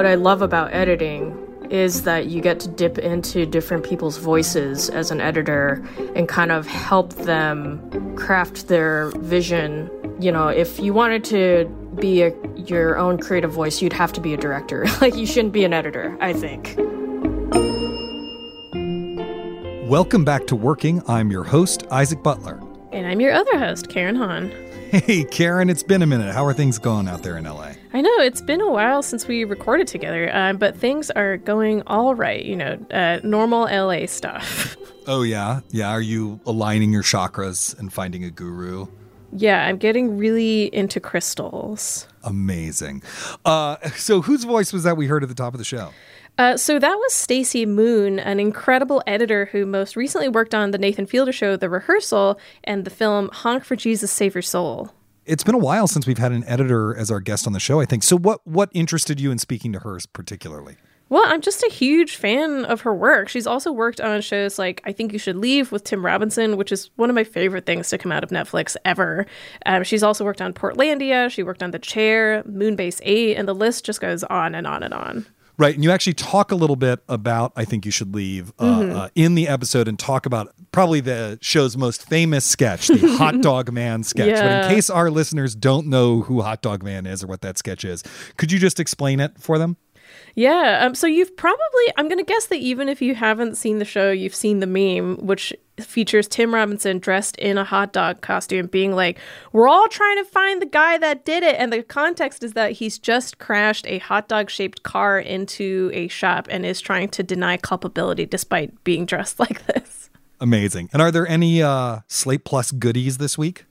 What I love about editing is that you get to dip into different people's voices as an editor and kind of help them craft their vision. You know, if you wanted to be a, your own creative voice, you'd have to be a director. like, you shouldn't be an editor, I think. Welcome back to Working. I'm your host, Isaac Butler. And I'm your other host, Karen Han. Hey, Karen, it's been a minute. How are things going out there in LA? I know it's been a while since we recorded together, uh, but things are going all right. You know, uh, normal LA stuff. Oh, yeah? Yeah. Are you aligning your chakras and finding a guru? Yeah, I'm getting really into crystals. Amazing. Uh, so, whose voice was that we heard at the top of the show? Uh, so that was Stacy Moon, an incredible editor who most recently worked on the Nathan Fielder show, The Rehearsal, and the film Honk for Jesus, Save Your Soul. It's been a while since we've had an editor as our guest on the show, I think. So, what, what interested you in speaking to her particularly? Well, I'm just a huge fan of her work. She's also worked on shows like I Think You Should Leave with Tim Robinson, which is one of my favorite things to come out of Netflix ever. Um, she's also worked on Portlandia, she worked on The Chair, Moonbase 8, and the list just goes on and on and on. Right. And you actually talk a little bit about I Think You Should Leave uh, Mm-hmm. uh, in the episode and talk about probably the show's most famous sketch, the Hot Dog Man sketch. But in case our listeners don't know who Hot Dog Man is or what that sketch is, could you just explain it for them? Yeah. Um, so you've probably, I'm going to guess that even if you haven't seen the show, you've seen the meme, which features Tim Robinson dressed in a hot dog costume, being like, We're all trying to find the guy that did it. And the context is that he's just crashed a hot dog shaped car into a shop and is trying to deny culpability despite being dressed like this. Amazing. And are there any uh, Slate Plus goodies this week?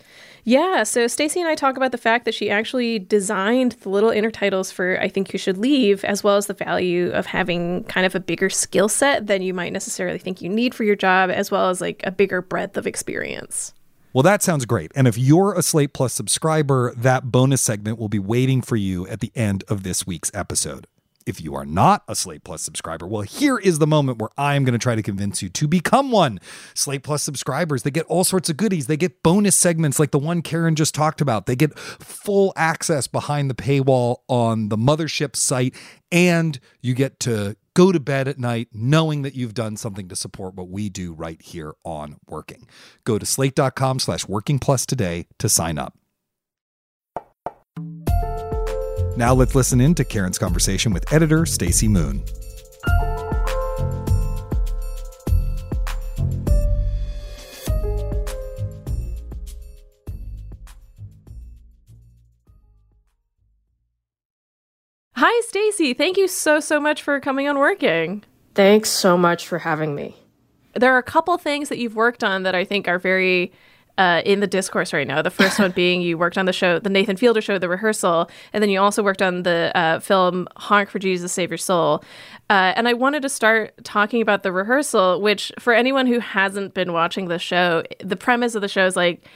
Yeah, so Stacey and I talk about the fact that she actually designed the little intertitles for I Think You Should Leave, as well as the value of having kind of a bigger skill set than you might necessarily think you need for your job, as well as like a bigger breadth of experience. Well, that sounds great. And if you're a Slate Plus subscriber, that bonus segment will be waiting for you at the end of this week's episode. If you are not a Slate Plus subscriber, well, here is the moment where I'm going to try to convince you to become one. Slate Plus subscribers, they get all sorts of goodies. They get bonus segments like the one Karen just talked about. They get full access behind the paywall on the mothership site, and you get to go to bed at night knowing that you've done something to support what we do right here on Working. Go to slate.com slash working plus today to sign up. Now let's listen in to Karen's conversation with editor Stacy Moon. Hi, Stacy. Thank you so, so much for coming on Working. Thanks so much for having me. There are a couple things that you've worked on that I think are very uh, in the discourse right now. The first one being you worked on the show, the Nathan Fielder show, The Rehearsal, and then you also worked on the uh, film Honk for Jesus, Save Your Soul. Uh, and I wanted to start talking about The Rehearsal, which for anyone who hasn't been watching the show, the premise of the show is like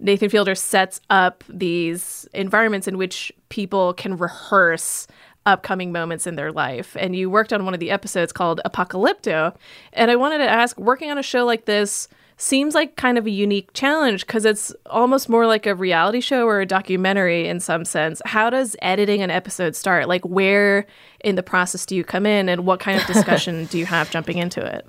Nathan Fielder sets up these environments in which people can rehearse upcoming moments in their life. And you worked on one of the episodes called Apocalypto. And I wanted to ask working on a show like this seems like kind of a unique challenge because it's almost more like a reality show or a documentary in some sense. How does editing an episode start? Like, where in the process do you come in, and what kind of discussion do you have jumping into it?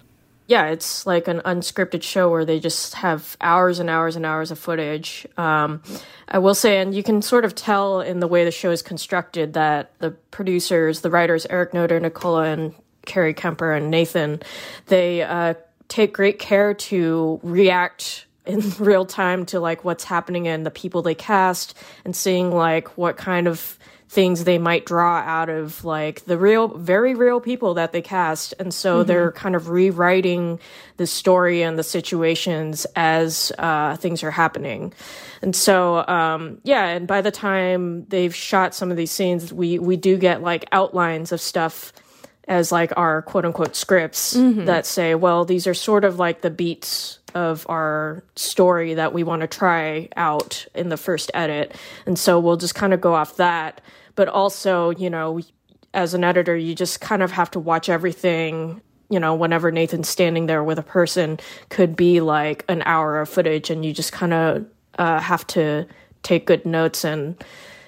Yeah, it's like an unscripted show where they just have hours and hours and hours of footage. Um, I will say, and you can sort of tell in the way the show is constructed that the producers, the writers, Eric Notarnicola, and Carrie Kemper and Nathan, they uh, take great care to react in real time to like what's happening and the people they cast and seeing like what kind of things they might draw out of like the real very real people that they cast and so mm-hmm. they're kind of rewriting the story and the situations as uh, things are happening and so um, yeah and by the time they've shot some of these scenes we we do get like outlines of stuff as like our quote unquote scripts mm-hmm. that say well these are sort of like the beats of our story that we want to try out in the first edit. And so we'll just kind of go off that. But also, you know, as an editor, you just kind of have to watch everything. You know, whenever Nathan's standing there with a person, could be like an hour of footage, and you just kind of uh, have to take good notes. And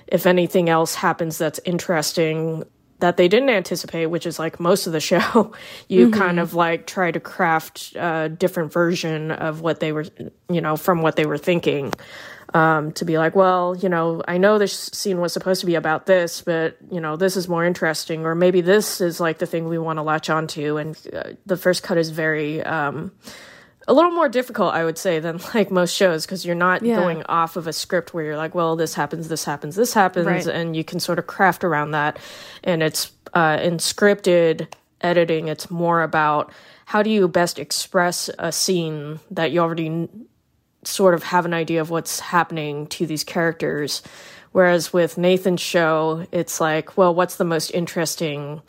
if anything else happens that's interesting, that they didn't anticipate, which is like most of the show, you mm-hmm. kind of like try to craft a different version of what they were, you know, from what they were thinking. Um, to be like, well, you know, I know this scene was supposed to be about this, but you know, this is more interesting, or maybe this is like the thing we want to latch onto. And uh, the first cut is very, um, a little more difficult, I would say, than like most shows because you're not yeah. going off of a script where you're like, well, this happens, this happens, this happens, right. and you can sort of craft around that. And it's uh, in scripted editing, it's more about how do you best express a scene that you already sort of have an idea of what's happening to these characters. Whereas with Nathan's show, it's like, well, what's the most interesting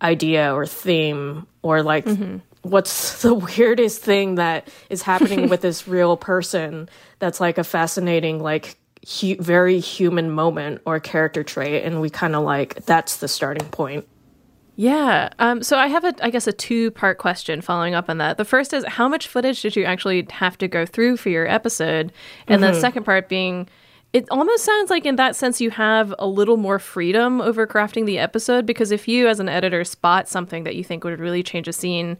idea or theme or like mm-hmm what's the weirdest thing that is happening with this real person that's like a fascinating like hu- very human moment or character trait and we kind of like that's the starting point yeah. Um, so I have a, I guess, a two part question following up on that. The first is how much footage did you actually have to go through for your episode? And mm-hmm. the second part being, it almost sounds like in that sense you have a little more freedom over crafting the episode because if you, as an editor, spot something that you think would really change a scene,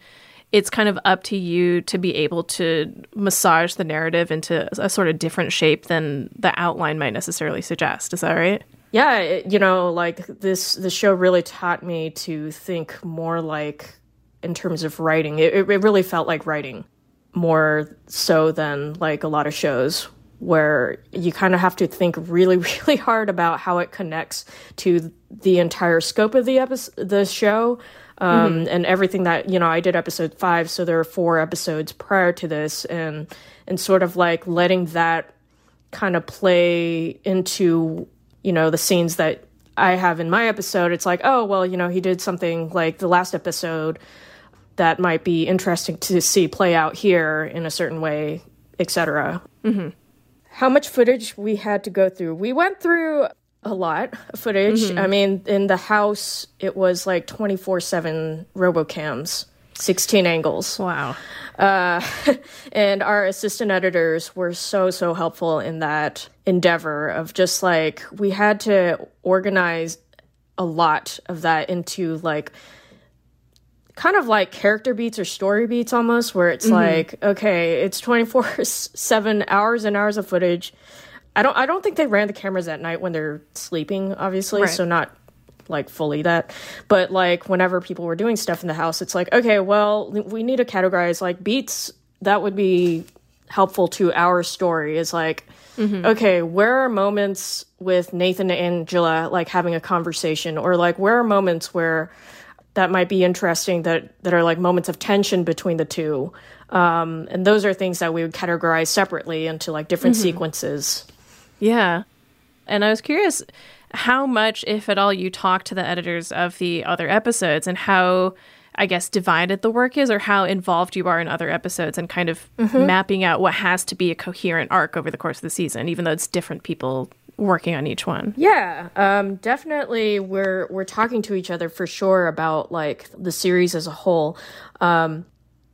it's kind of up to you to be able to massage the narrative into a sort of different shape than the outline might necessarily suggest. Is that right? Yeah, it, you know, like this the show really taught me to think more like in terms of writing. It, it really felt like writing more so than like a lot of shows where you kind of have to think really really hard about how it connects to the entire scope of the episode the show um, mm-hmm. and everything that you know i did episode five so there are four episodes prior to this and and sort of like letting that kind of play into you know the scenes that i have in my episode it's like oh well you know he did something like the last episode that might be interesting to see play out here in a certain way etc mm-hmm. how much footage we had to go through we went through a lot of footage. Mm-hmm. I mean, in the house, it was like 24 7 robocams, 16 angles. Wow. Uh, and our assistant editors were so, so helpful in that endeavor of just like, we had to organize a lot of that into like, kind of like character beats or story beats almost, where it's mm-hmm. like, okay, it's 24 7 hours and hours of footage I don't I don't think they ran the cameras at night when they're sleeping, obviously, right. so not like fully that. But like whenever people were doing stuff in the house, it's like, okay, well, we need to categorize like beats that would be helpful to our story is like mm-hmm. okay, where are moments with Nathan and Angela like having a conversation or like where are moments where that might be interesting that that are like moments of tension between the two. Um, and those are things that we would categorize separately into like different mm-hmm. sequences. Yeah. And I was curious how much, if at all, you talk to the editors of the other episodes and how, I guess, divided the work is or how involved you are in other episodes and kind of mm-hmm. mapping out what has to be a coherent arc over the course of the season, even though it's different people working on each one. Yeah, um, definitely. We're we're talking to each other for sure about like the series as a whole, um,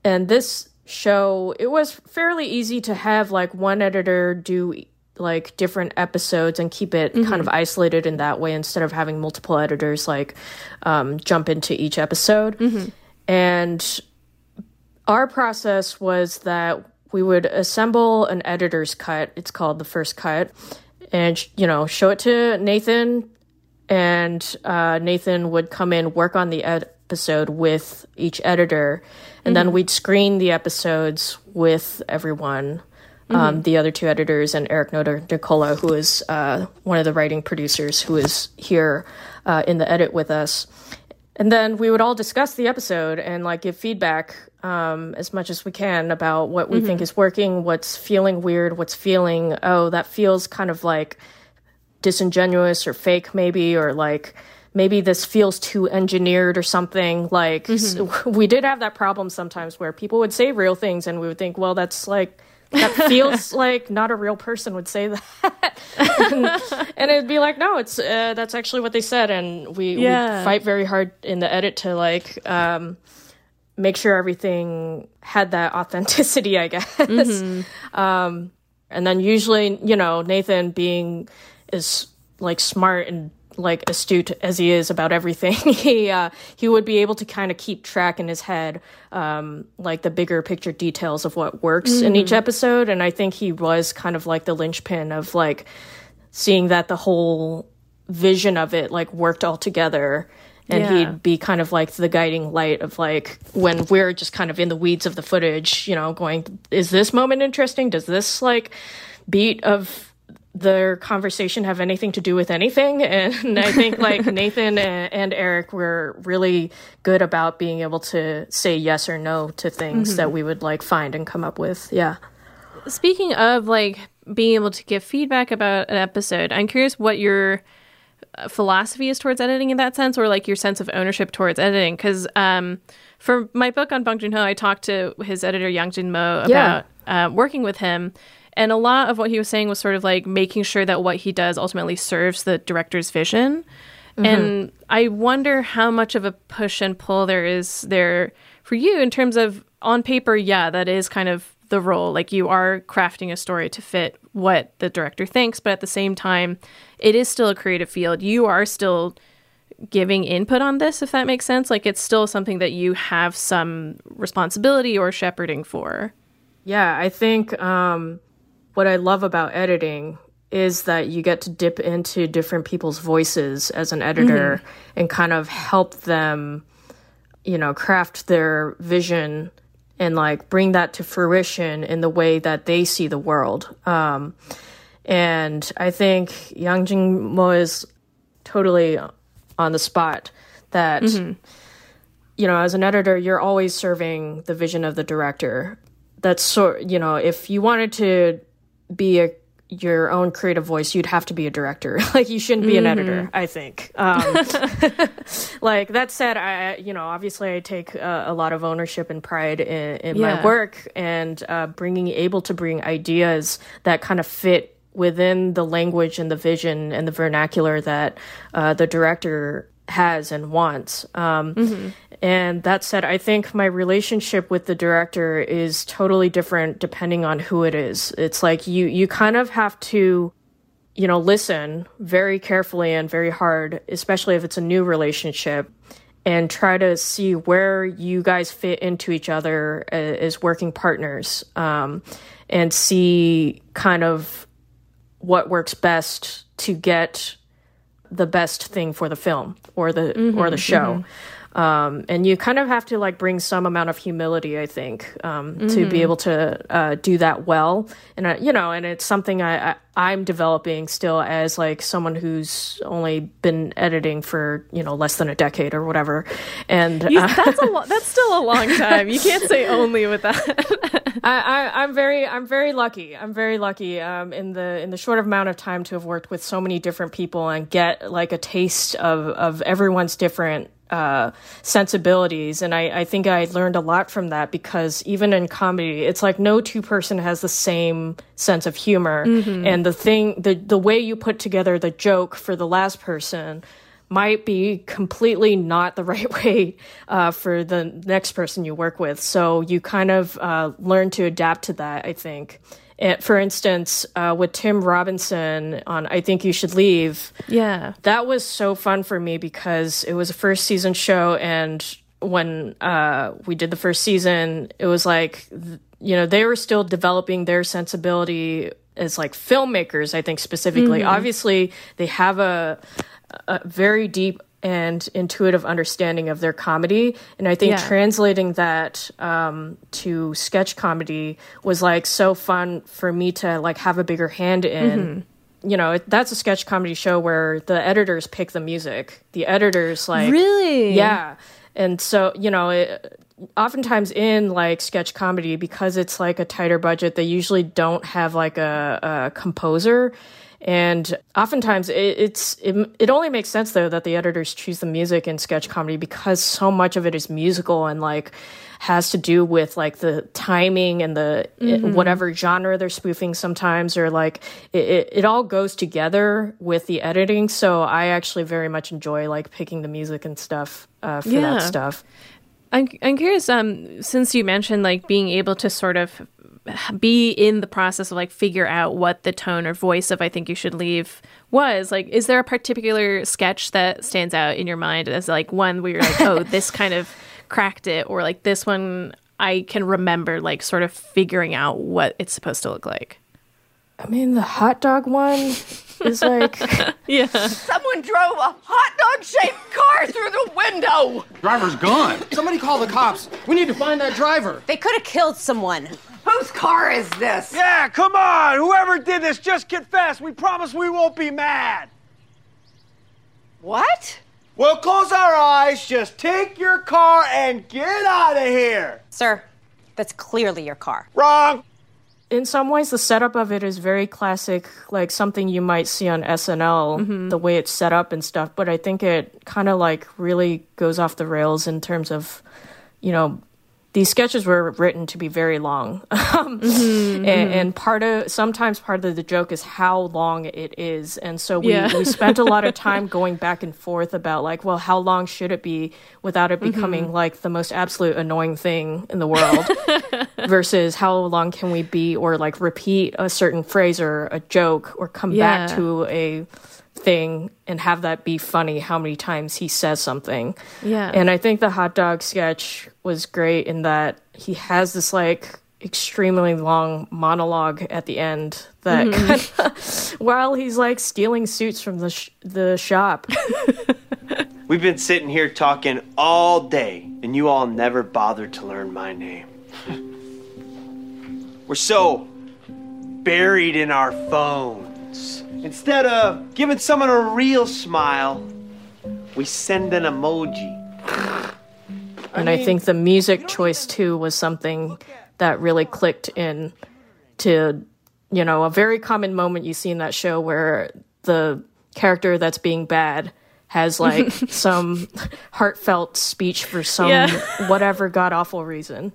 and this show it was fairly easy to have like one editor do like different episodes and keep it mm-hmm. kind of isolated in that way instead of having multiple editors like um, jump into each episode. Mm-hmm. And our process was that we would assemble an editor's cut. It's called the first cut, and you know show it to Nathan, and uh, Nathan would come in work on the ed- episode with each editor, and mm-hmm. then we'd screen the episodes with everyone um, the other two editors, and Eric Notarnicola, who is uh, one of the writing producers, who is here uh, in the edit with us. And then we would all discuss the episode and like give feedback um, as much as we can about what we mm-hmm. think is working, what's feeling weird, what's feeling, oh, that feels kind of like disingenuous or fake, maybe, or like maybe this feels too engineered or something. Like, mm-hmm. so we did have that problem sometimes where people would say real things and we would think, well, that's like, that feels like not a real person would say that and, and, it'd be like no it's uh, that's actually what they said and we, yeah. we fight very hard in the edit to like um, make sure everything had that authenticity i guess mm-hmm. um, and then usually you know nathan being is like smart and like astute as he is about everything, he uh, he would be able to kind of keep track in his head, um, like the bigger picture details of what works mm. in each mm. episode. And I think he was kind of like the linchpin of like seeing that the whole vision of it like worked all together. And yeah. he'd be kind of like the guiding light of like when we're just kind of in the weeds of the footage, you know, going, is this moment interesting? Does this like beat of their conversation have anything to do with anything. And I think like Nathan and, and, Eric were really good about being able to say yes or no to things mm-hmm. that we would like find and come up with. Yeah. Speaking of like being able to give feedback about an episode, I'm curious what your uh, philosophy is towards editing in that sense, or like your sense of ownership towards editing. Because um, for my book on Bong Joon Ho, I talked to his editor Yang Jin Mo about yeah. uh, working with him and a lot of what he was saying was sort of like making sure that what he does ultimately serves the director's vision. Mm-hmm. And I wonder how much of a push and pull there is there for you in terms of on paper, yeah, that is kind of the role. Like you are crafting a story to fit what the director thinks, but at the same time, it is still a creative field. You are still giving input on this, if that makes sense. Like it's still something that you have some responsibility or shepherding for. Yeah, I think um, what I love about editing is that you get to dip into different people's voices as an editor mm-hmm. and kind of help them, you know, craft their vision and like bring that to fruition in the way that they see the world. Um, and I think Yang Jin Mo is totally on the spot that, mm-hmm. you know, as an editor, you're always serving the vision of the director. That's sort, you know, if you wanted to be a your own creative voice, you'd have to be a director. like you shouldn't be mm-hmm. an editor. I think. Um, like that said, I you know obviously I take uh, a lot of ownership and pride in, in yeah. my work and uh, bringing able to bring ideas that kind of fit within the language and the vision and the vernacular that uh, the director has and wants. Um, mm-hmm. And that said, I think my relationship with the director is totally different depending on who it is. It's like you you kind of have to you know listen very carefully and very hard, especially if it's a new relationship and try to see where you guys fit into each other as working partners um, and see kind of what works best to get the best thing for the film or the mm-hmm, or the show. Mm-hmm. Um, and you kind of have to like bring some amount of humility, I think, um, mm-hmm. to be mm-hmm. able to uh, do that well. And uh, you know, and it's something I, I am developing still as like someone who's only been editing for you know less than a decade or whatever. And you, uh, that's a lo- that's still a long time. You can't say only with that. I, am very I'm very lucky. I'm very lucky um, in the in the short amount of time to have worked with so many different people and get like a taste of of everyone's different uh, sensibilities. And I, I think I learned a lot from that because even in comedy, it's like no two person has the same sense of humor. Mm-hmm. And the thing, the, the way you put together the joke for the last person might be completely not the right way uh, for the next person you work with. So you kind of uh, learn to adapt to that, I think for instance, uh, with Tim Robinson on I Think You Should Leave. Yeah. That was so fun for me because it was a first season show. And when uh, we did the first season, it was like, you know, they were still developing their sensibility as like filmmakers, I think specifically. Mm-hmm. Obviously, they have a, a very deep and intuitive understanding of their comedy. And I think Yeah. translating that um, to sketch comedy was like so fun for me to like have a bigger hand in. You know, that's a sketch comedy show where the editors pick the music. The editors like Really? yeah. And so, you know, it, oftentimes in like sketch comedy, because it's like a tighter budget, they usually don't have like a, a composer. And oftentimes it, it's it, it only makes sense though that the editors choose the music in sketch comedy because so much of it is musical and like has to do with like the timing and the it- whatever genre they're spoofing sometimes or like it, it, it all goes together with the editing so i actually very much enjoy like picking the music and stuff uh, for Yeah. that stuff I'm I'm curious. Um, since you mentioned like being able to sort of be in the process of like figure out what the tone or voice of I think you should leave was like, is there a particular sketch that stands out in your mind as like one where you're like, oh, this kind of cracked it, or like this one I can remember like sort of figuring out what it's supposed to look like. i mean the hot dog one is like Yeah. Someone drove a hot dog shaped car through the window. Driver's gone. Somebody call the cops. We need to find that driver. They could have killed someone. Whose car is this? Yeah, come on. Whoever did this, just confess. We promise we won't be mad. What? Well, close our eyes, just take your car and get out of here. Sir, that's clearly your car. Wrong. in some ways the setup of it is very classic like something you might see on snl mm-hmm. the way it's set up and stuff but i think it kind of like really goes off the rails in terms of you know these sketches were written to be very long. Um, mm-hmm, and, mm-hmm. and part of sometimes part of the joke is how long it is. And so we, Yeah. we spent a lot of time going back and forth about like well how long should it be without it mm-hmm. becoming like the most absolute annoying thing in the world? Versus how long can we be or like repeat a certain phrase or a joke or come back to a thing and have that be funny how many times he says something. Yeah. And I think the hot dog sketch was great in that he has this like extremely long monologue at the end that Mm-hmm. kinda, while he's like stealing suits from the sh- the shop. We've been sitting here talking all day, and you all never bothered to learn my name. We're so buried in our phones. Instead of giving someone a real smile, we send an emoji. and I think the music choice too was something that really clicked in to you know a very common moment you see in that show where the character that's being bad has like some heartfelt speech for some Yeah. whatever god awful reason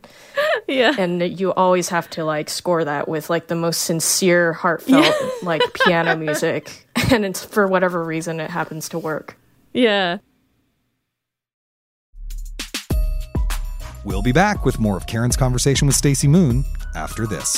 Yeah. and you always have to like score that with like the most sincere heartfelt like piano music and it's for whatever reason it happens to work Yeah. We'll be back with more of Karen's conversation with Stacey Moon after this.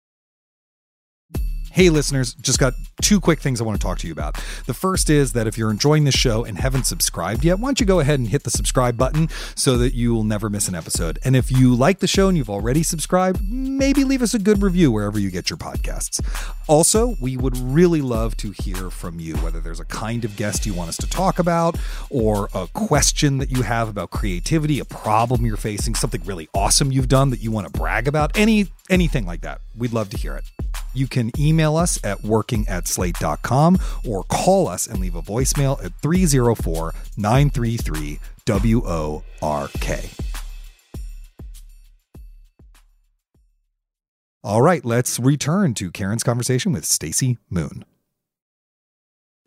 Hey, listeners, just got two quick things I want to talk to you about. The first is that if you're enjoying this show and haven't subscribed yet, why don't you go ahead and hit the subscribe button so that you will never miss an episode? And if you like the show and you've already subscribed, maybe leave us a good review wherever you get your podcasts. Also, we would really love to hear from you, whether there's a kind of guest you want us to talk about, or a question that you have about creativity, a problem you're facing, something really awesome you've done that you want to brag about, any anything like that. We'd love to hear it. You can email us at working at slate.com or call us and leave a voicemail at 304 933 WORK. All right, let's return to Karen's conversation with Stacy Moon.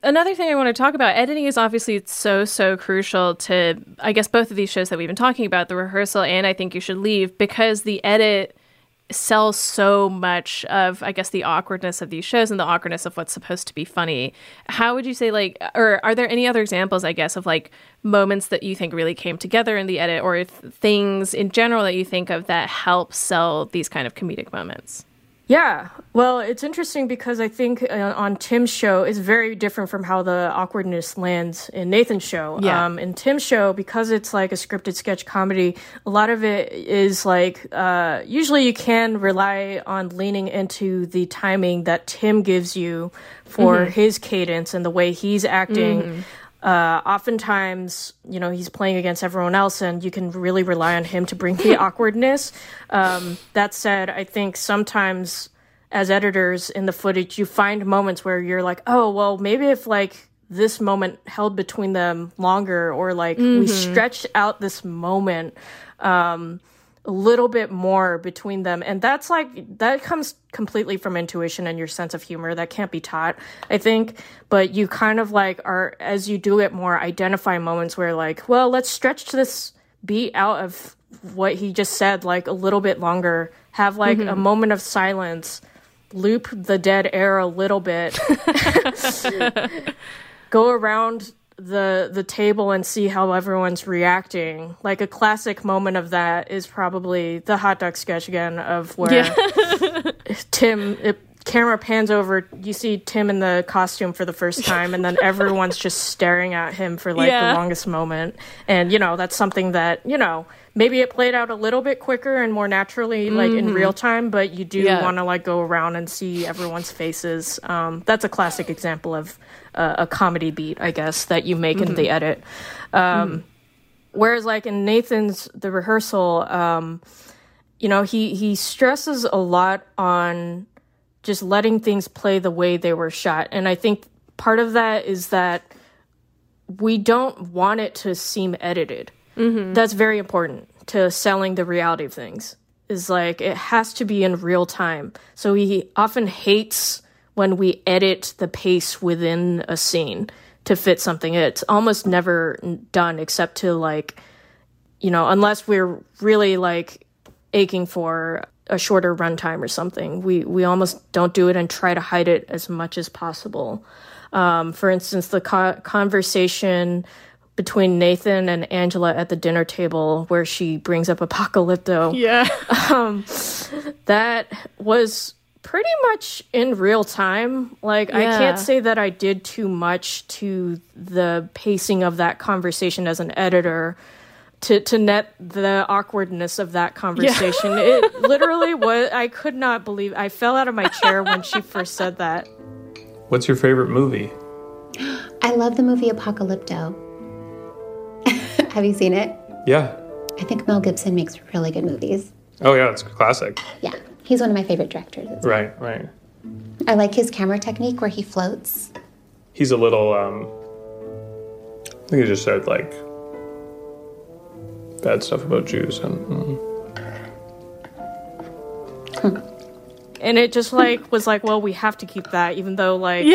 Another thing I want to talk about editing is obviously so, so crucial to, I guess, both of these shows that we've been talking about, the rehearsal and I think you should leave, because the edit sells so much of i guess the awkwardness of these shows and the awkwardness of what's supposed to be funny. How would you say like or are there any other examples i guess of like moments that you think really came together in the edit or th- things in general that you think of that help sell these kind of comedic moments Yeah, well, it's interesting because I think uh, on Tim's show is very different from how the awkwardness lands in Nathan's show. Yeah. Um, in Tim's show, because it's like a scripted sketch comedy, a lot of it is like uh, usually you can rely on leaning into the timing that Tim gives you for Mhm. his cadence and the way he's acting. Mhm. Uh, oftentimes, you know, he's playing against everyone else, and you can really rely on him to bring the awkwardness. Um, that said, I think sometimes as editors in the footage, you find moments where you're like, oh, well, maybe if like this moment held between them longer, or like we Mhm. stretched out this moment. Um, a little bit more between them. And that's like that comes completely from intuition and your sense of humor. That can't be taught i think. But you kind of like are as you do it more identify moments where like well let's stretch this beat out of what he just said like a little bit longer. Have like a Mhm. moment of silence. Loop the dead air a little bit. Go around the the table and see how everyone's reacting. Like a classic moment of that is probably the hot dog sketch again of where Tim it, camera pans over you see Tim in the costume for the first time and then everyone's just staring at him for like Yeah. the longest moment. And you know, that's something that, you know, maybe it played out a little bit quicker and more naturally like in Mhm. real time, but you do Yeah. want to like go around and see everyone's faces. Um, that's a classic example of uh, a comedy beat, I guess, that you make in Mhm. the edit. Um, Whereas, like in Nathan's the rehearsal, um, you know, he he stresses a lot on just letting things play the way they were shot, and I think part of that is that we don't want it to seem edited. Mhm. That's very important to selling the reality of things. Is like it has to be in real time. So he often hates when we edit the pace within a scene to fit something. It's almost never done except to like, you know, unless we're really like aching for a shorter runtime or something. We we almost don't do it and try to hide it as much as possible. Um, for instance, the co- conversation between Nathan and Angela at the dinner table where she brings up Apocalypto. Yeah. um, that was pretty much in real time. Like, I can't say that I did too much to the pacing of that conversation as an editor. To, to net the awkwardness of that conversation. It literally was, I could not believe, I fell out of my chair when she first said that. What's your favorite movie? I love the movie Apocalypto. Have you seen it? Yeah. I think Mel Gibson makes really good movies. Oh yeah, it's a classic. Yeah, he's one of my favorite directors. as well. Right, right. I like his camera technique where he floats. He's a little um I think he just said like bad stuff about Jews and mm. and it just like was like well we have to keep that even though like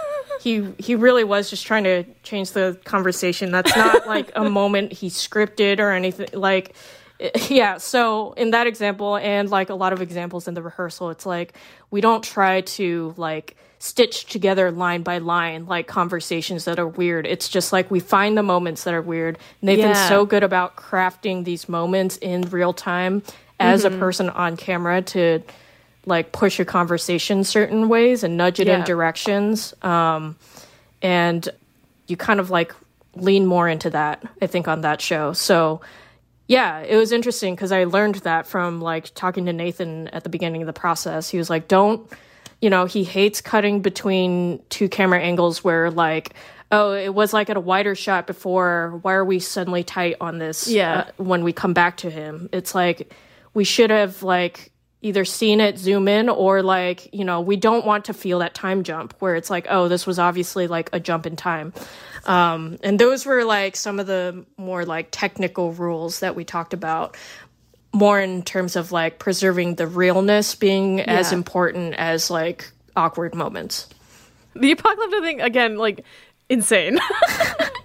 he he really was just trying to change the conversation that's not like a moment he scripted or anything like yeah so in that example and like a lot of examples in the rehearsal it's like we don't try to like stitch together line by line like conversations that are weird it's just like we find the moments that are weird and they've Yeah. so good about crafting these moments in real time as Mhm. a person on camera to like push a conversation certain ways and nudge it in directions um and you kind of like lean more into that i think on that show so yeah, it was interesting because I learned that from like talking to Nathan at the beginning of the process. He was like, don't, you know, he hates cutting between two camera angles where like, oh, it was like at a wider shot before. Why are we suddenly tight on this? Yeah. uh, when we come back to him, it's like we should have like either seen it zoom in or like, you know, we don't want to feel that time jump where it's like, oh, this was obviously like a jump in time. Um, and those were like some of the more like technical rules that we talked about more in terms of like preserving the realness being as important as like awkward moments. The apocalypse thing again, like insane.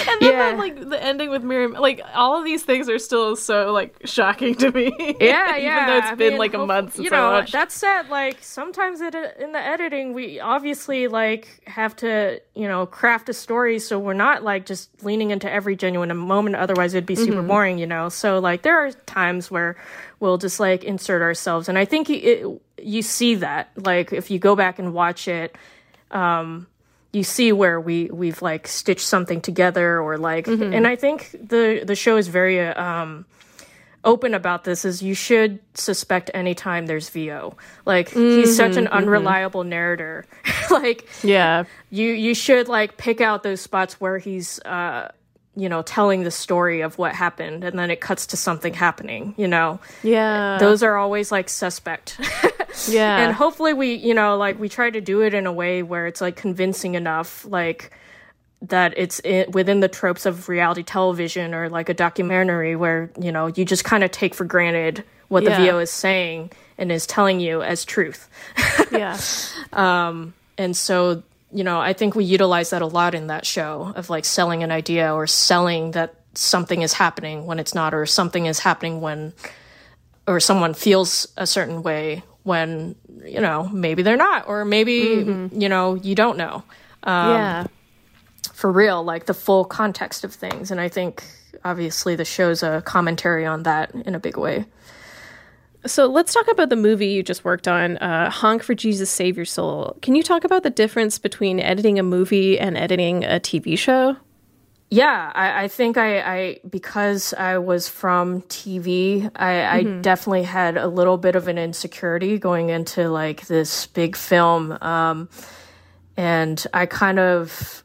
and then that, like the ending with Miriam, like all of these things are still so like shocking to me. Yeah, even yeah. though it's I been mean, like a month since you know, I watched. That said, like sometimes it, in the editing, we obviously like have to, you know, craft a story so we're not like just leaning into every genuine moment. Otherwise, it'd be super Mhm. boring, you know. So like there are times where we'll just like insert ourselves, and I think it, you see that like if you go back and watch it. Um, you see where we we've like stitched something together or like Mhm. and i think the the show is very uh, um open about this is you should suspect anytime there's vo like he's such an Mhm, mhm. unreliable narrator like yeah you you should like pick out those spots where he's uh you know telling the story of what happened and then it cuts to something happening you know yeah. those are always like suspect yeah. and hopefully we you know like we try to do it in a way where it's like convincing enough like that it's i within the tropes of reality television or like a documentary where you know you just kind of take for granted what Yeah. the vo is saying and is telling you as truth yeah. um and so you know i think we utilize that a lot in that show of like selling an idea or selling that something is happening when it's not or something is happening when or someone feels a certain way when you know maybe they're not or maybe you know you don't know um, yeah. for real like the full context of things and i think obviously the show's a commentary on that in a big way So let's talk about the movie you just worked on, uh, Honk for Jesus Save Your Soul. Can you talk about the difference between editing a movie and editing a TV show? Yeah, I, I think I, I because I was from TV, I, I Mhm. definitely had a little bit of an insecurity going into like this big film, um, and I kind of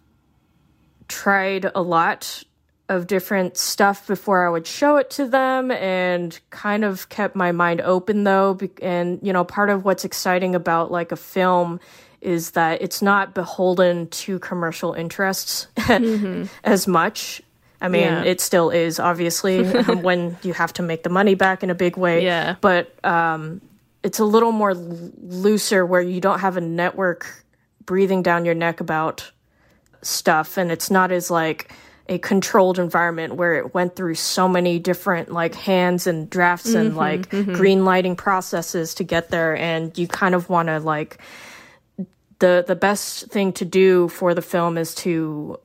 tried a lot of different stuff before I would show it to them, and kind of kept my mind open though. And you know, part of what's exciting about like a film is that it's not beholden to commercial interests as much. I mean, Yeah. it still is obviously um, when you have to make the money back in a big way. Yeah. But um, it's a little more l- looser where you don't have a network breathing down your neck about stuff, and it's not as like a controlled environment where it went through so many different like hands and drafts and Mhm, like mhm. green lighting processes to get there, and you kind of want to like the the best thing to do for the film is to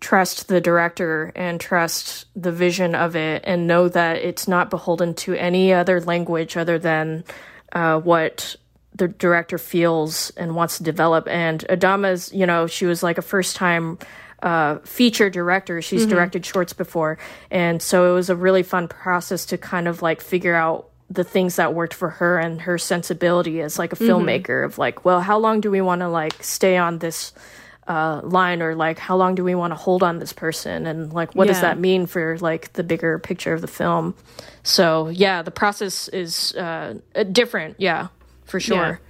trust the director and trust the vision of it and know that it's not beholden to any other language other than uh, what the director feels and wants to develop. And Adamma's you know she was like a first time uh, feature director. She's Mhm. directed shorts before. And so it was a really fun process to kind of like figure out the things that worked for her and her sensibility as like a Mhm. filmmaker of like well how long do we want to like stay on this uh, line? Or like how long do we want to hold on this person? And like what does that mean for like the bigger picture of the film? So yeah the process is uh, uh, different yeah for sure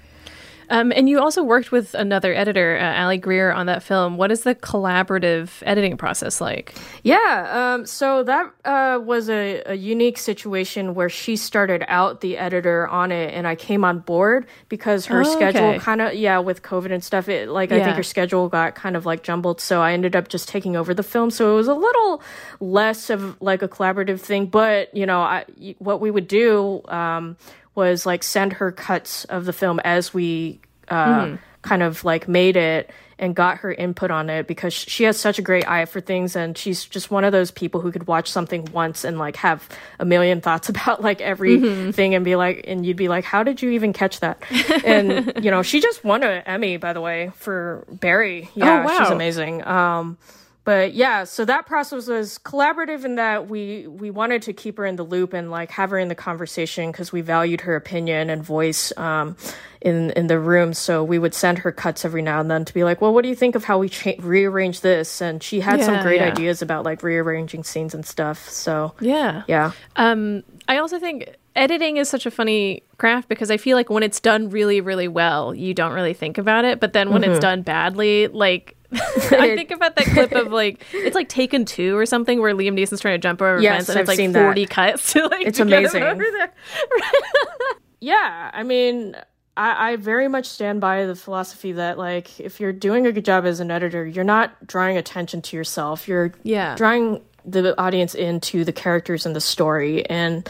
Um, and you also worked with another editor, uh, Ali Greer, on that film. What is the collaborative editing process like? Yeah, um, so that uh, was a, a, unique situation where she started out the editor on it, and I came on board because her oh, schedule okay. kind of, yeah, with COVID and stuff, it like yeah. I think her schedule got kind of like jumbled. So I ended up just taking over the film. So it was a little less of like a collaborative thing, but you know, I, what we would do um, was like send her cuts of the film as we uh, mm-hmm. kind of like made it and got her input on it because she has such a great eye for things and she's just one of those people who could watch something once and like have a million thoughts about like everything mm-hmm. and be like and you'd be like how did you even catch that and you know she just won an emmy by the way for barry yeah oh, wow. she's amazing um but yeah, so that process was collaborative in that we we wanted to keep her in the loop and like have her in the conversation because we valued her opinion and voice um, in in the room. So we would send her cuts every now and then to be like, well, what do you think of how we cha- rearrange this? And she had yeah, some great yeah. ideas about like rearranging scenes and stuff. So yeah, yeah. Um, I also think editing is such a funny craft because I feel like when it's done really, really well, you don't really think about it. But then when mm-hmm. it's done badly, like I think about that clip of like it's like Taken Two or something where Liam Neeson's trying to jump over yes, fence and I've it's like forty that. cuts to like it's amazing. yeah, I mean, I, I very much stand by the philosophy that like if you're doing a good job as an editor, you're not drawing attention to yourself. You're yeah drawing the audience into the characters and the story and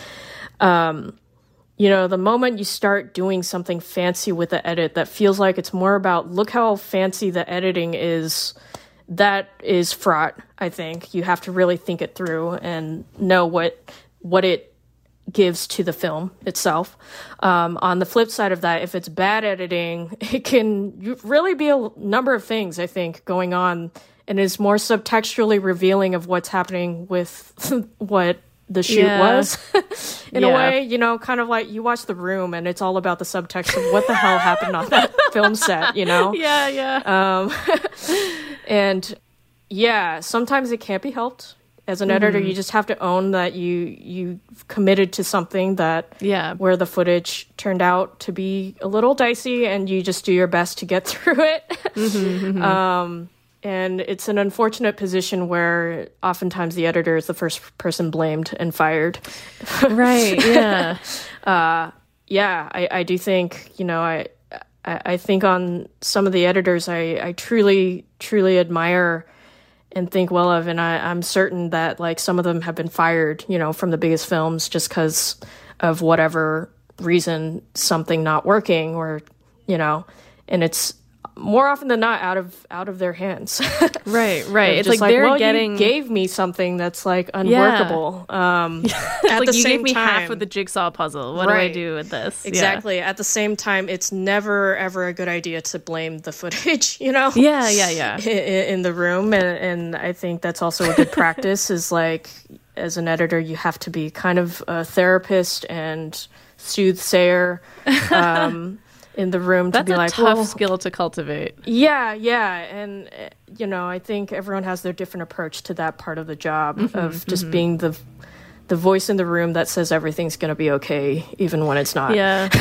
um you know, the moment you start doing something fancy with the edit that feels like it's more about look how fancy the editing is, that is fraught, I think. You have to really think it through and know what what it gives to the film itself. Um, on the flip side of that, if it's bad editing, it can really be a number of things, I think, going on and is more subtextually revealing of what's happening with what the shoot yeah. was in yeah. a way you know kind of like you watch the room and it's all about the subtext of what the hell happened on that film set you know yeah yeah um, and yeah sometimes it can't be helped as an mm-hmm. editor you just have to own that you you committed to something that yeah where the footage turned out to be a little dicey and you just do your best to get through it mm-hmm, mm-hmm. um and it's an unfortunate position where oftentimes the editor is the first person blamed and fired. right. Yeah. uh, yeah. I, I do think, you know, I, I, think on some of the editors I, I truly, truly admire and think well of. And I, I'm certain that like some of them have been fired, you know, from the biggest films just because of whatever reason, something not working or, you know, and it's more often than not out of out of their hands. right, right. it's like, like, they're well, getting gave me something that's like unworkable. Yeah. Um, at like the you same gave me time, half of the jigsaw puzzle. What right. do I do with this? Exactly. Yeah. At the same time, it's never ever a good idea to blame the footage. You know? Yeah, yeah, yeah. In, in the room, and, and I think that's also a good practice. Is like as an editor, you have to be kind of a therapist and soothsayer. Um, in the room That's to be like tough well, skill to cultivate. Yeah, yeah, and you know, I think everyone has their different approach to that part of the job mm-hmm, of just mm-hmm. being the the voice in the room that says everything's going to be okay even when it's not. Yeah.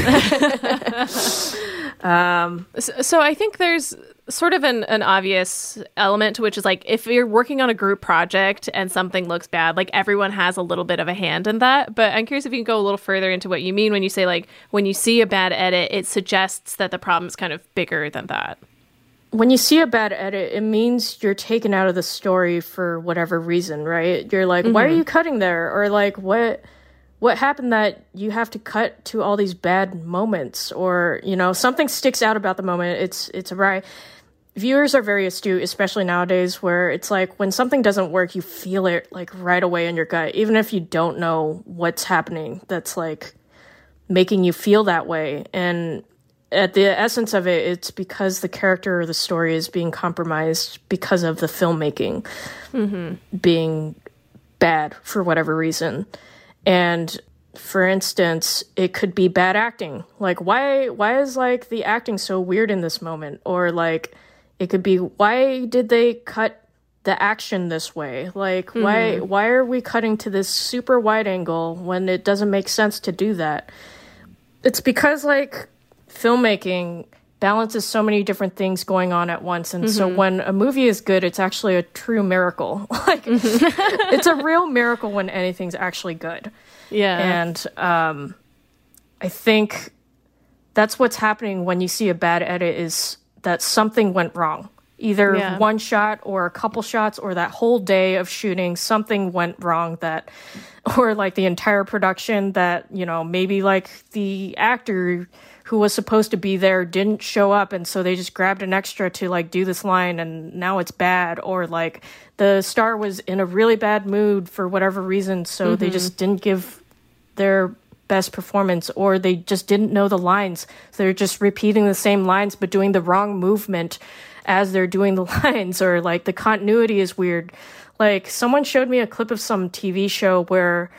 um, so, so I think there's sort of an, an obvious element to which is like if you're working on a group project and something looks bad, like everyone has a little bit of a hand in that. But I'm curious if you can go a little further into what you mean when you say like when you see a bad edit, it suggests that the problem is kind of bigger than that. When you see a bad edit, it means you're taken out of the story for whatever reason, right? You're like, mm-hmm. why are mm-hmm. you cutting there? Or like, what? what happened that you have to cut to all these bad moments or you know something sticks out about the moment it's it's right viewers are very astute, especially nowadays, where it's like when something doesn't work, you feel it like right away in your gut, even if you don't know what's happening. That's like making you feel that way. And at the essence of it, it's because the character or the story is being compromised because of the filmmaking mm-hmm. being bad for whatever reason. And for instance, it could be bad acting. Like why why is like the acting so weird in this moment? Or like it could be why did they cut the action this way? Like mm-hmm. why why are we cutting to this super wide angle when it doesn't make sense to do that? It's because like filmmaking balances so many different things going on at once. And so Mhm. when a movie is good, it's actually a true miracle. like it's a real miracle when anything's actually good. Yeah. And um I think that's what's happening when you see a bad edit is that something went wrong. Either Yeah. one shot or a couple shots or that whole day of shooting, something went wrong that or like the entire production that, you know, maybe like the actor who was supposed to be there didn't show up and so they just grabbed an extra to like do this line and now it's bad or like the star was in a really bad mood for whatever reason so they Mhm. just didn't give their best performance or they just didn't know the lines. So they're just repeating the same lines but doing the wrong movement as they're doing the lines or like the continuity is weird. Like someone showed me a clip of some TV show where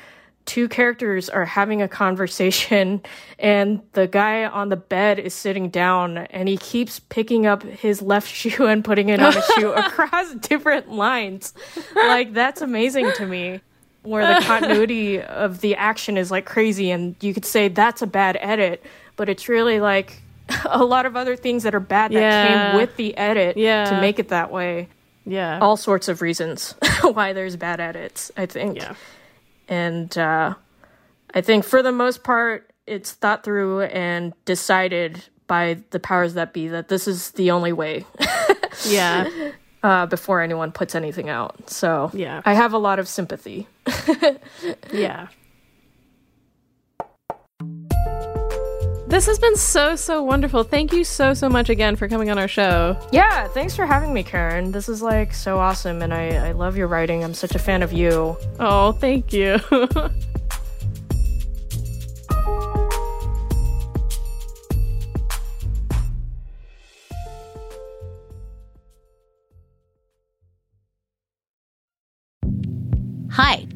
two characters are having a conversation and the guy on the bed is sitting down and he keeps picking up his left shoe and putting it on his shoe across different lines. Like that's amazing to me where the continuity of the action is like crazy and you could say that's a bad edit but it's really like a lot of other things that are bad that Yeah. came with the edit Yeah. to make it that way Yeah. all sorts of reasons why there's bad edits i think Yeah. and uh, i think for the most part it's thought through and decided by the powers that be that this is the only way Yeah. Uh, before anyone puts anything out so Yeah. i have a lot of sympathy Yeah. This has been so, so wonderful. Thank you so, so much again for coming on our show. yeah thanks for having me karen this is like so awesome and i, I love your writing i'm such a fan of you Oh, thank you.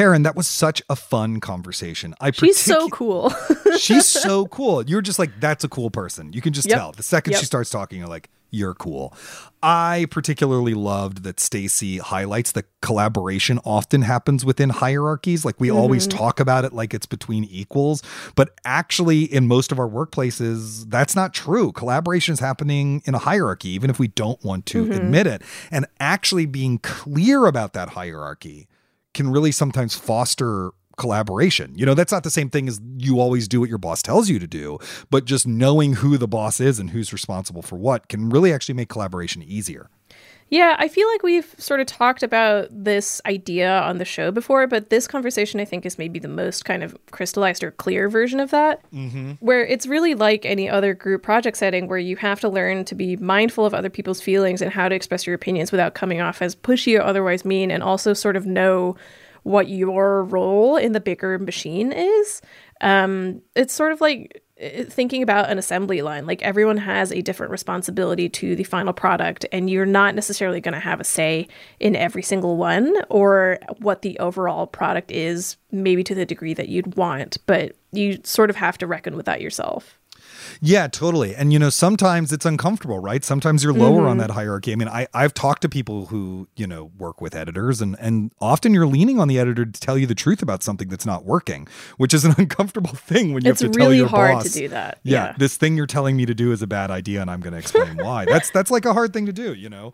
Karen, that was such a fun conversation. I She's so cool. She's so cool. You're just like, that's a cool person. You can just Yep. tell. The second Yep. she starts talking, you're like, you're cool. I particularly loved that Stacy highlights that collaboration often happens within hierarchies. Like we always Mhm. talk about it like it's between equals, but actually in most of our workplaces, that's not true. Collaboration is happening in a hierarchy, even if we don't want to Mhm. admit it. And actually being clear about that hierarchy can really sometimes foster collaboration. You know, that's not the same thing as you always do what your boss tells you to do, but just knowing who the boss is and who's responsible for what can really actually make collaboration easier. Yeah, I feel like we've sort of talked about this idea on the show before, but this conversation I think is maybe the most kind of crystallized or clear version of that. Mm-hmm. Where it's really like any other group project setting where you have to learn to be mindful of other people's feelings and how to express your opinions without coming off as pushy or otherwise mean, and also sort of know what your role in the bigger machine is. Um, it's sort of like Uh, thinking about an assembly line. Like everyone has a different responsibility to the final product, and you're not necessarily going to have a say in every single one or what the overall product is, maybe to the degree that you'd want, but you sort of have to reckon with that yourself. Yeah, totally. And you know, sometimes it's uncomfortable, right? Sometimes you're lower on Mhm. that hierarchy. I mean, I, I've talked to people who, you know, work with editors and and often you're leaning on the editor to tell you the truth about something that's not working, which is an uncomfortable thing when you It's have to tell really your hard boss. to do that. Yeah, Yeah. This thing you're telling me to do is a bad idea and I'm gonna explain why. That's that's like a hard thing to do, you know?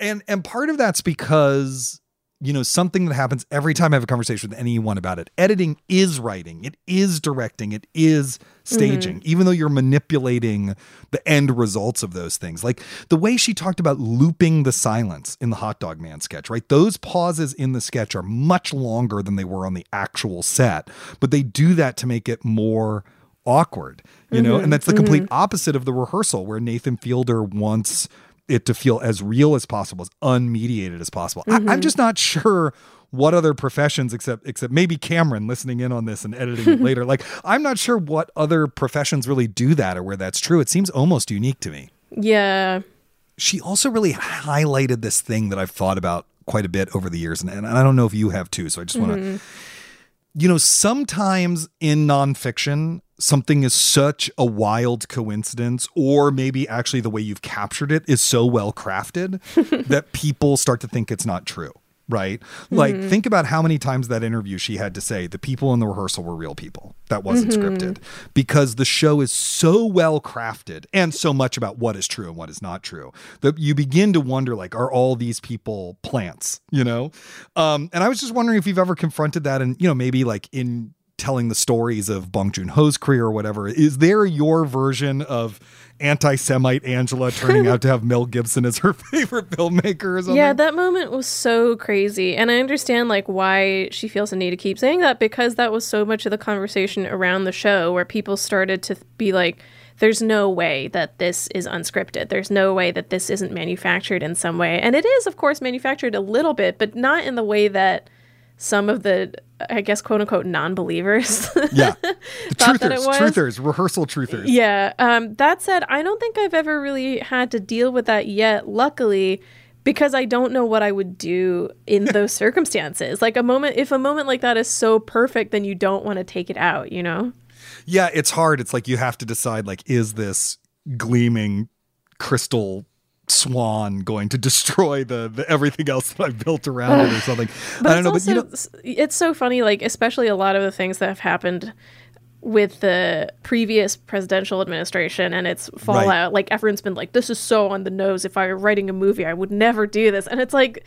And and part of that's because you know, something that happens every time I have a conversation with anyone about it. Editing is writing, it is directing, it is staging, even though you're manipulating the end results of those things. Like the way she talked about looping the silence in the hot dog man sketch, right? Those pauses in the sketch are much longer than they were on the actual set, but they do that to make it more awkward, you know? Mhm, And that's the complete mhm. opposite of the rehearsal where Nathan Fielder wants it to feel as real as possible, as unmediated as possible. I, I'm Mhm. just not sure what other professions except except maybe Cameron listening in on this and editing it later. Like I'm not sure what other professions really do that or where that's true. It seems almost unique to me. Yeah. She also really highlighted this thing that I've thought about quite a bit over the years, and, and I don't know if you have too. So I just want to Mhm. you know, sometimes in nonfiction, something is such a wild coincidence, or maybe actually the way you've captured it is so well crafted that people start to think it's not true. Right? Like, Mhm. think about how many times that interview she had to say the people in the rehearsal were real people. That wasn't Mhm. scripted because the show is so well crafted and so much about what is true and what is not true that you begin to wonder like, are all these people plants? You know? Um, and I was just wondering if you've ever confronted that and, you know, maybe like in telling the stories of Bong Joon Ho's career or whatever, is there your version of anti-Semite Angela turning out to have Mel Gibson as her favorite filmmaker or something? Yeah, that moment was so crazy. And I understand like why she feels the need to keep saying that because that was so much of the conversation around the show where people started to be like there's no way that this is unscripted. There's no way that this isn't manufactured in some way. And it is of course manufactured a little bit, but not in the way that some of the I guess quote unquote non-believers Yeah. thought that it truthers, was. truthers, rehearsal truthers. Yeah. Um, that said, I don't think I've ever really had to deal with that yet, luckily, because I don't know what I would do in those circumstances. Like a moment, if a moment like that is so perfect, then you don't want to take it out, you know? Yeah, it's hard. It's like you have to decide like, is this gleaming crystal swan going to destroy the, the everything else that I've built around it or something? But I don't know, it's but you know, it's so funny, like, especially a lot of the things that have happened with the previous presidential administration and its fallout. Like, everyone's been like, this is so on the nose. If I were writing a movie, I would never do this. And it's like,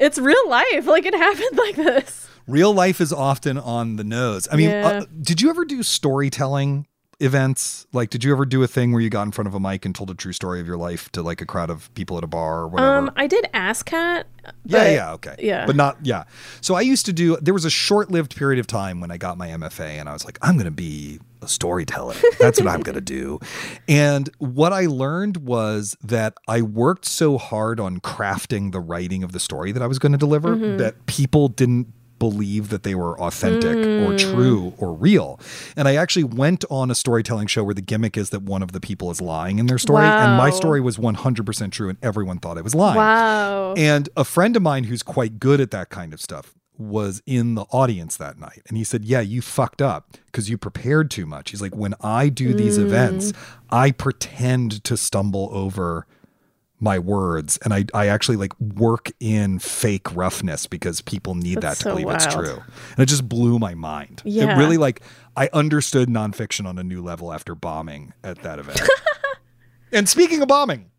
it's real life. Like, it happened like this. real life is often on the nose. I mean, Yeah. uh, did you ever do storytelling events? Like, did you ever do a thing where you got in front of a mic and told a true story of your life to like a crowd of people at a bar or whatever? Um, I did ASCAT. Yeah, yeah, okay. Yeah. But not, yeah. So I used to do, there was a short lived period of time when I got my MFA and I was like, I'm going to be a storyteller. That's what I'm going to do. And what I learned was that I worked so hard on crafting the writing of the story that I was going to deliver Mhm. that people didn't believe that they were authentic or Mm. true or real. And I actually went on a storytelling show where the gimmick is that one of the people is lying in their story. And my story was 100% true and everyone thought I was lying. Wow. And a friend of mine who's quite good at that kind of stuff was in the audience that night. And he said, Yeah, you fucked up because you prepared too much. He's like, When I do these Mm. events, I pretend to stumble over my words and I, I actually like work in fake roughness because people need That's that to so believe it's true. And it just blew my mind. Yeah. It really like I understood nonfiction on a new level after bombing at that event. and speaking of bombing,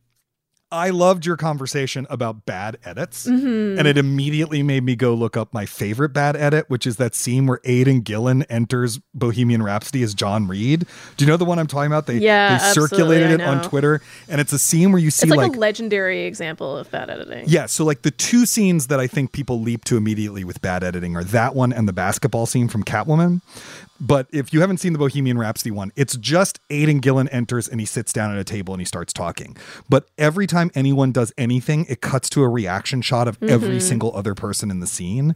I loved your conversation about bad edits. Mhm. And it immediately made me go look up my favorite bad edit, which is that scene where Aidan Gillen enters Bohemian Rhapsody as John Reid. Do you know the one I'm talking about? They, Yeah, they circulated it on. Twitter. And it's a scene where you see it's like, like a legendary example of bad editing. yeah, so like the two scenes that I think people leap to immediately with bad editing are that one and the basketball scene from Catwoman. But if you haven't seen the Bohemian Rhapsody one, it's just Aidan Gillen enters and he sits down at a table and he starts talking. But every time anyone does anything, it cuts to a reaction shot of every Mhm. single other person in the scene.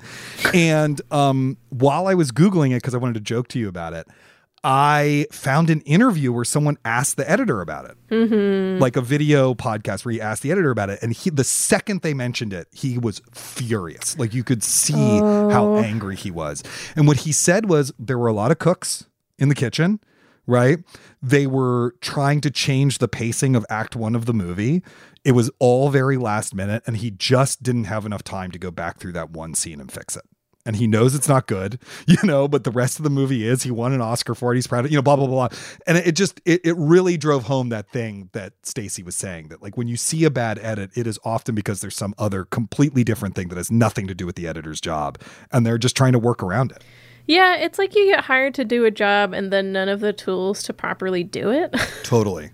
And um, while I was Googling it, because I wanted to joke to you about it, I found an interview where someone asked the editor about it Mm-hmm. like a video podcast where he asked the editor about it and he the second they mentioned it he was furious like you could see how Oh. angry he was and what he said was there were a lot of cooks in the kitchen right? They were trying to change the pacing of act 1 of the movie. It was all very last minute and he just didn't have enough time to go back through that one scene and fix it and he knows it's not good, you know, but the rest of the movie is. He won an Oscar for it. He's proud of, you know, blah, blah, blah. And it, just, it, it really drove home that thing that Stacy was saying that like when you see a bad edit, it is often because there's some other completely different thing that has nothing to do with the editor's job. And they're just trying to work around it. Yeah, it's like you get hired to do a job and then none of the tools to properly do it. totally.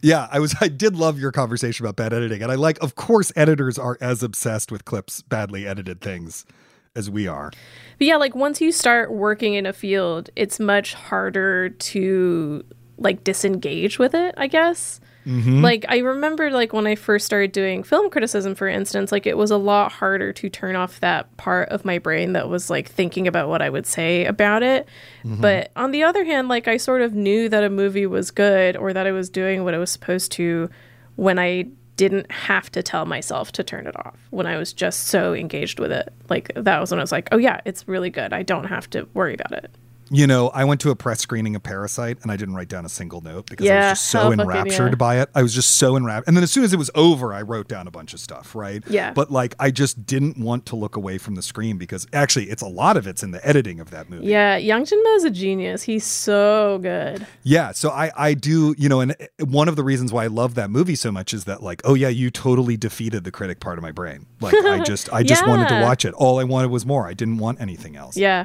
Yeah, I was I did love your conversation about bad editing. And I like of course editors are as obsessed with clips badly edited things as we are. But yeah, like once you start working in a field, it's much harder to like disengage with it, I guess. Mm-hmm. Like I remember like when I first started doing film criticism for instance, like it was a lot harder to turn off that part of my brain that was like thinking about what I would say about it. Mm-hmm. But on the other hand, like I sort of knew that a movie was good or that I was doing what I was supposed to when I didn't have to tell myself to turn it off when I was just so engaged with it. Like that was when I was like, oh yeah, it's really good. I don't have to worry about it. You know, I went to a press screening of Parasite and I didn't write down a single note because yeah, I was just so enraptured yeah. by it. I was just so enraptured. And then as soon as it was over, I wrote down a bunch of stuff, right? Yeah. But like, I just didn't want to look away from the screen because actually, it's a lot of it's in the editing of that movie. Yeah. Young Jin is a genius. He's so good. Yeah. So I, I do, you know, and uh, one of the reasons why I love that movie so much is that like, oh yeah, you totally defeated the critic part of my brain. Like I just, I just yeah. wanted to watch it. All I wanted was more. I didn't want anything else. Yeah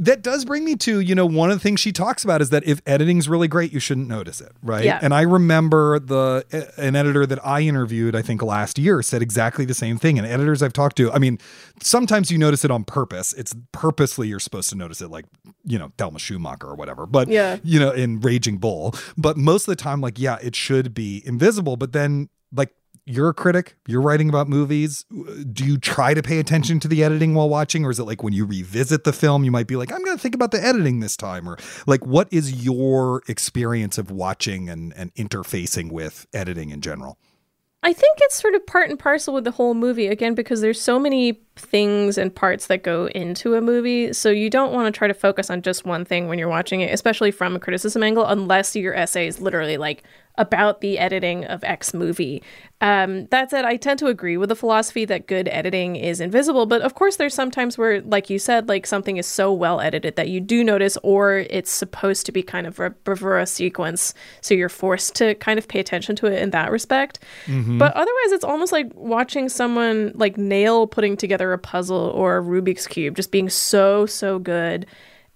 that does bring me to, you know, one of the things she talks about is that if editing's really great, you shouldn't notice it, right? Yeah. And I remember the an editor that I interviewed, I think last year, said exactly the same thing. And editors I've talked to, I mean, sometimes you notice it on purpose. It's purposely you're supposed to notice it, like you know, Thelma Schoonmaker or whatever. But yeah. you know, in Raging Bull. But most of the time, like, yeah, it should be invisible. But then like you're a critic, you're writing about movies. Do you try to pay attention to the editing while watching? Or is it like when you revisit the film, you might be like, I'm going to think about the editing this time? Or like, what is your experience of watching and, and interfacing with editing in general? I think it's sort of part and parcel with the whole movie again because there's so many things and parts that go into a movie. So you don't want to try to focus on just one thing when you're watching it, especially from a criticism angle, unless your essay is literally like about the editing of X movie. Um, that said, I tend to agree with the philosophy that good editing is invisible, but of course, there's sometimes where, like you said, like something is so well edited that you do notice, or it's supposed to be kind of a bravura sequence, so you're forced to kind of pay attention to it in that respect. Mm-hmm. But otherwise, it's almost like watching someone like nail putting together a puzzle or a Rubik's Cube, just being so, so good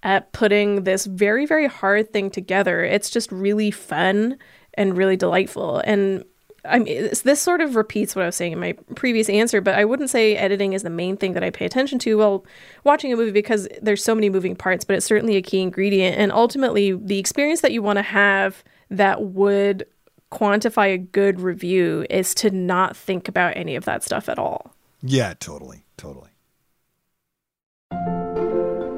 at putting this very, very hard thing together. It's just really fun and really delightful. And I mean, this sort of repeats what I was saying in my previous answer, but I wouldn't say editing is the main thing that I pay attention to while watching a movie because there's so many moving parts, but it's certainly a key ingredient. And ultimately, the experience that you want to have that would quantify a good review is to not think about any of that stuff at all. Yeah, totally. Totally.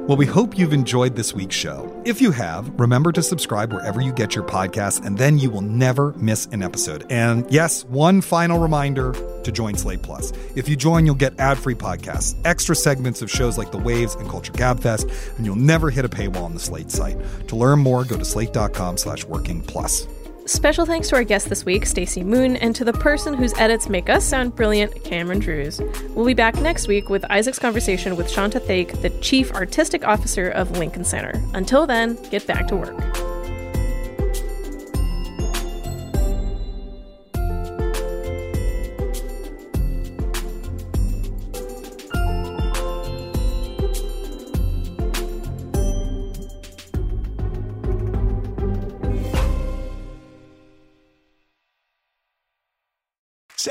Well, we hope you've enjoyed this week's show. If you have, remember to subscribe wherever you get your podcasts, and then you will never miss an episode. And yes, one final reminder to join Slate Plus. If you join, you'll get ad free podcasts, extra segments of shows like The Waves and Culture Gabfest, and you'll never hit a paywall on the Slate site. To learn more, go to slate.com slash working plus. Special thanks to our guest this week, Stacey Moon, and to the person whose edits make us sound brilliant, Cameron Drews. We'll be back next week with Isaac's conversation with Shanta Thake, the Chief Artistic Officer of Lincoln Center. Until then, get back to work.